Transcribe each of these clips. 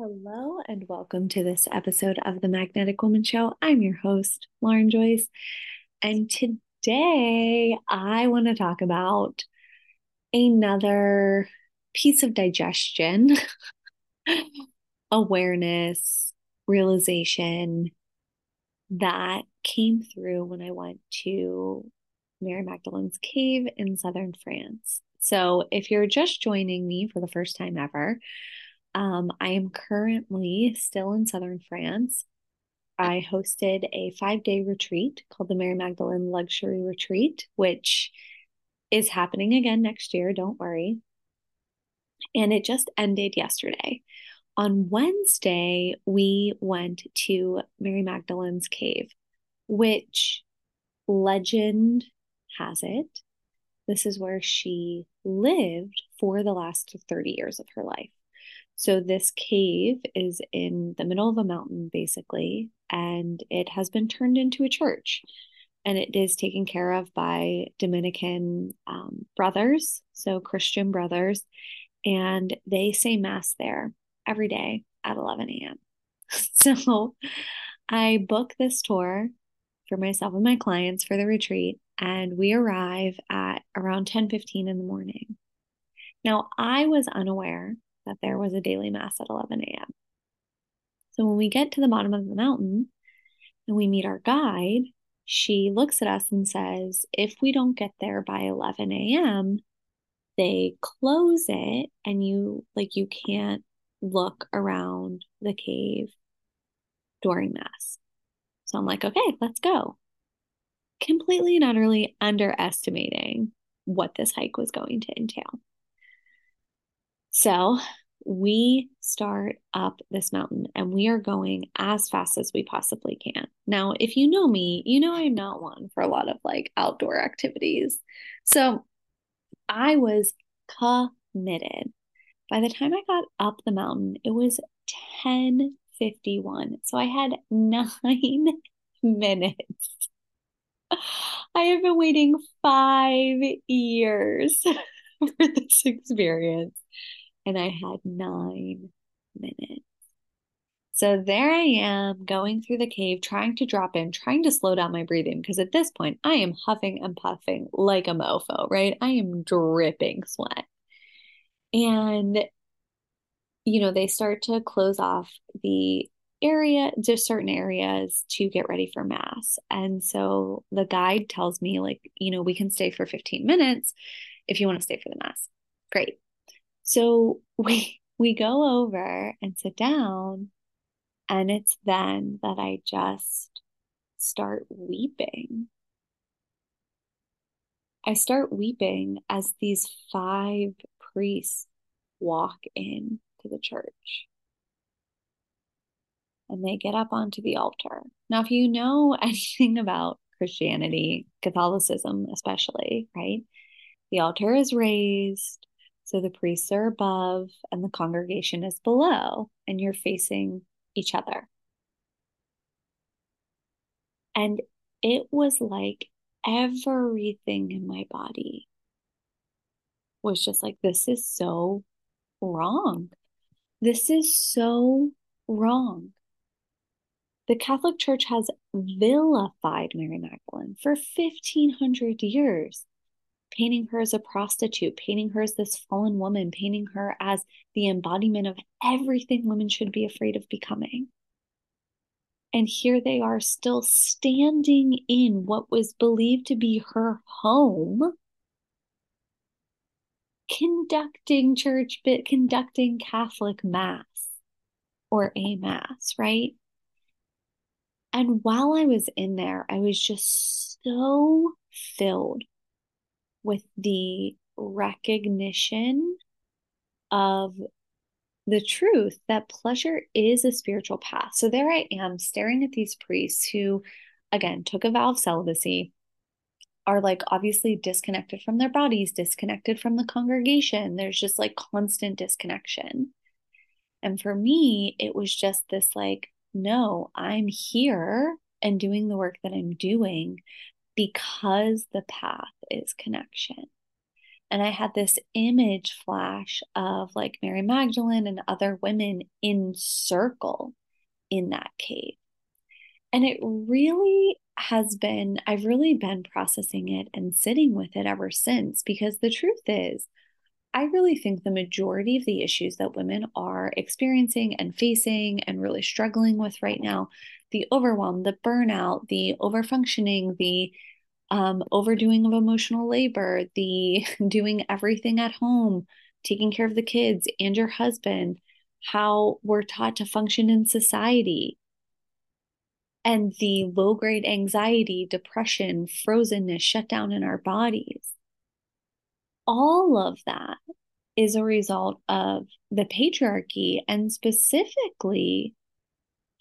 Hello, and welcome to this episode of the Magnetic Woman Show. I'm your host, Lauren Joyce. And today I want to talk about another piece of digestion, awareness, realization that came through when I went to Mary Magdalene's cave in southern France. So, if you're just joining me for the first time ever, um, I am currently still in southern France. I hosted a five day retreat called the Mary Magdalene Luxury Retreat, which is happening again next year. Don't worry. And it just ended yesterday. On Wednesday, we went to Mary Magdalene's cave, which legend has it, this is where she lived for the last 30 years of her life. So, this cave is in the middle of a mountain, basically, and it has been turned into a church. And it is taken care of by Dominican um, brothers, so Christian brothers, and they say Mass there every day at 11 a.m. So, I book this tour for myself and my clients for the retreat, and we arrive at around 10:15 in the morning. Now, I was unaware that there was a daily mass at 11 a.m. So when we get to the bottom of the mountain and we meet our guide, she looks at us and says, if we don't get there by 11 a.m., they close it and you like you can't look around the cave during mass. So I'm like, okay, let's go. Completely and utterly underestimating what this hike was going to entail. So we start up this mountain and we are going as fast as we possibly can. Now, if you know me, you know I'm not one for a lot of like outdoor activities. So I was committed. By the time I got up the mountain, it was 10:51. So I had 9 minutes. I have been waiting 5 years for this experience and I had nine minutes. So there I am going through the cave, trying to drop in, trying to slow down my breathing because at this point I am huffing and puffing like a mofo, right? I am dripping sweat. And, you know, they start to close off the area, just certain areas to get ready for mass. And so the guide tells me, like, you know, we can stay for 15 minutes if you want to stay for the mass. Great. So we we go over and sit down and it's then that I just start weeping. I start weeping as these five priests walk in to the church. And they get up onto the altar. Now, if you know anything about Christianity, Catholicism especially, right? The altar is raised, so the priests are above and the congregation is below, and you're facing each other. And it was like everything in my body was just like, this is so wrong. This is so wrong. The Catholic Church has vilified Mary Magdalene for 1500 years painting her as a prostitute, painting her as this fallen woman, painting her as the embodiment of everything women should be afraid of becoming. And here they are still standing in what was believed to be her home, conducting church, but conducting Catholic Mass or a Mass, right? And while I was in there, I was just so filled with the recognition of the truth that pleasure is a spiritual path. So there I am staring at these priests who, again, took a vow of celibacy, are like obviously disconnected from their bodies, disconnected from the congregation. There's just like constant disconnection. And for me, it was just this like, no, I'm here and doing the work that I'm doing because the path is connection. And I had this image flash of like Mary Magdalene and other women in circle in that cave. And it really has been, I've really been processing it and sitting with it ever since because the truth is, I really think the majority of the issues that women are experiencing and facing and really struggling with right now the overwhelm, the burnout, the overfunctioning, the um, overdoing of emotional labor, the doing everything at home, taking care of the kids and your husband, how we're taught to function in society, and the low grade anxiety, depression, frozenness, shutdown in our bodies. All of that is a result of the patriarchy and specifically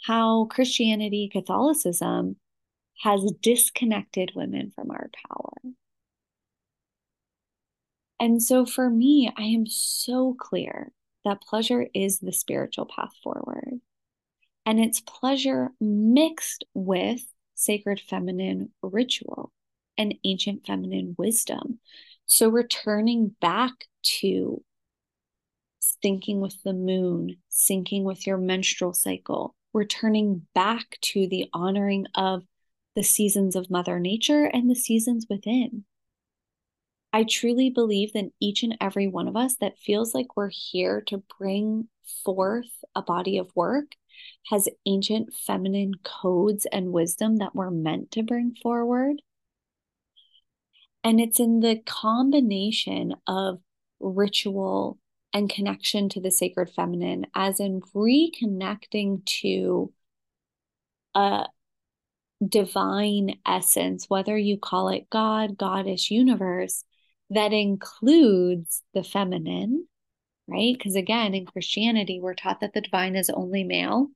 how Christianity, Catholicism has disconnected women from our power. And so for me, I am so clear that pleasure is the spiritual path forward. And it's pleasure mixed with sacred feminine ritual and ancient feminine wisdom. So returning back to syncing with the moon, syncing with your menstrual cycle, returning back to the honoring of the seasons of Mother Nature and the seasons within. I truly believe that each and every one of us that feels like we're here to bring forth a body of work has ancient feminine codes and wisdom that we're meant to bring forward. And it's in the combination of ritual and connection to the sacred feminine, as in reconnecting to a divine essence, whether you call it God, goddess, universe, that includes the feminine, right? Because again, in Christianity, we're taught that the divine is only male,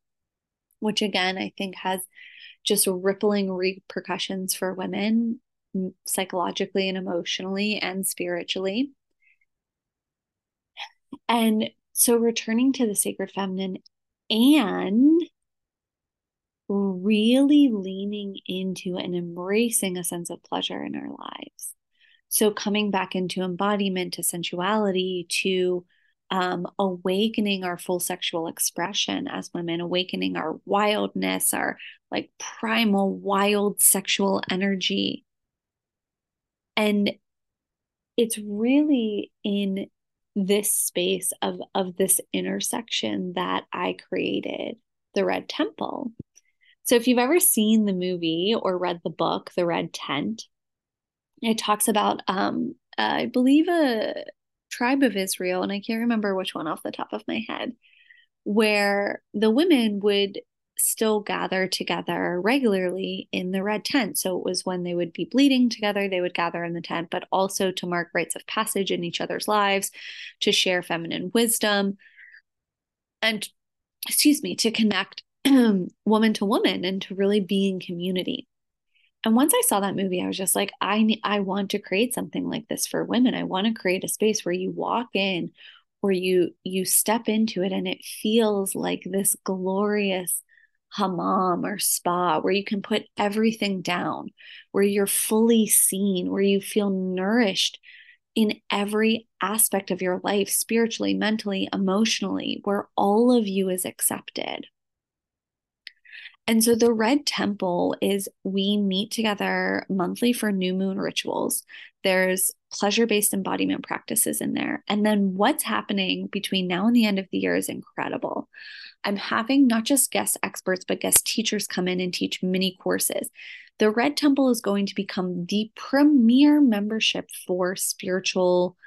which again, I think has just rippling repercussions for women psychologically and emotionally and spiritually. And so returning to the sacred feminine and really leaning into and embracing a sense of pleasure in our lives. So coming back into embodiment, to sensuality, to um, awakening our full sexual expression as women, awakening our wildness, our like primal wild sexual energy. And it's really in this space of of this intersection that I created the Red Temple. So if you've ever seen the movie or read the book The Red Tent, it talks about um I believe a tribe of Israel and I can't remember which one off the top of my head where the women would still gather together regularly in the red tent. So it was when they would be bleeding together, they would gather in the tent, but also to mark rites of passage in each other's lives, to share feminine wisdom, and excuse me, to connect woman to woman and to really be in community. And once I saw that movie, I was just like, I need, I want to create something like this for women. I want to create a space where you walk in, where you you step into it, and it feels like this glorious hammam or spa where you can put everything down, where you're fully seen, where you feel nourished in every aspect of your life, spiritually, mentally, emotionally, where all of you is accepted. And so the Red Temple is we meet together monthly for new moon rituals. There's pleasure based embodiment practices in there. And then what's happening between now and the end of the year is incredible. I'm having not just guest experts, but guest teachers come in and teach mini courses. The Red Temple is going to become the premier membership for spiritual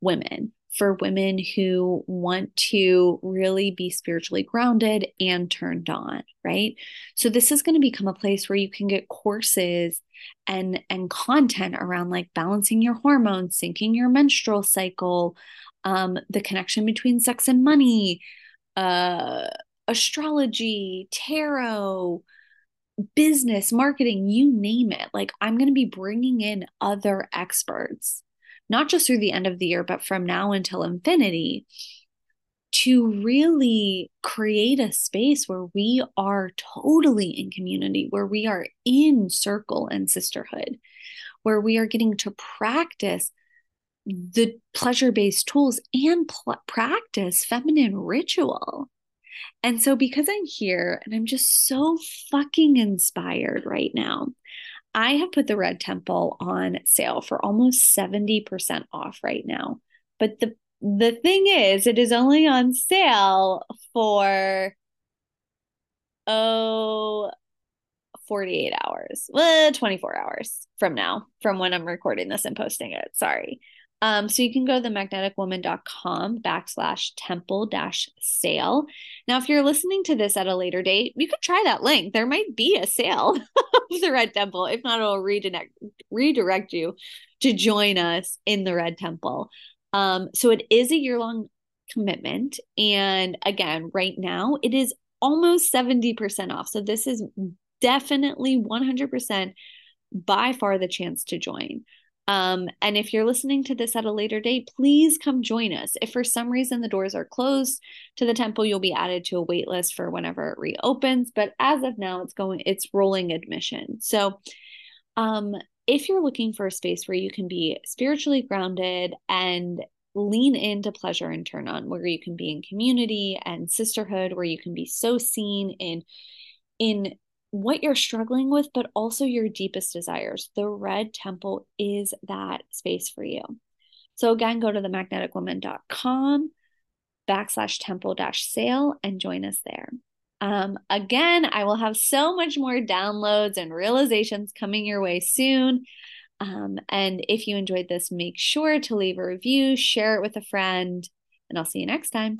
women, for women who want to really be spiritually grounded and turned on, right? So this is going to become a place where you can get courses and and content around like balancing your hormones, syncing your menstrual cycle, um, the connection between sex and money, uh, astrology, tarot, business, marketing, you name it. Like, I'm going to be bringing in other experts, not just through the end of the year, but from now until infinity to really create a space where we are totally in community, where we are in circle and sisterhood, where we are getting to practice the pleasure based tools and pl- practice feminine ritual. And so, because I'm here and I'm just so fucking inspired right now, I have put the Red Temple on sale for almost 70% off right now. But the the thing is, it is only on sale for oh 48 hours. Well, 24 hours from now, from when I'm recording this and posting it. Sorry. Um, so you can go to themagneticwoman.com backslash temple dash sale. Now, if you're listening to this at a later date, you could try that link. There might be a sale of the Red Temple. If not, it'll redirect redirect you to join us in the Red Temple. Um, so it is a year long commitment. And again, right now it is almost 70% off. So this is definitely 100% by far the chance to join. Um, and if you're listening to this at a later date, please come join us. If for some reason the doors are closed to the temple, you'll be added to a wait list for whenever it reopens. But as of now, it's going, it's rolling admission. So, um, if you're looking for a space where you can be spiritually grounded and lean into pleasure and turn on, where you can be in community and sisterhood, where you can be so seen in in what you're struggling with, but also your deepest desires. The Red Temple is that space for you. So, again, go to themagneticwoman.com backslash temple dash sale and join us there. Um, again, I will have so much more downloads and realizations coming your way soon. Um, and if you enjoyed this, make sure to leave a review, share it with a friend, and I'll see you next time.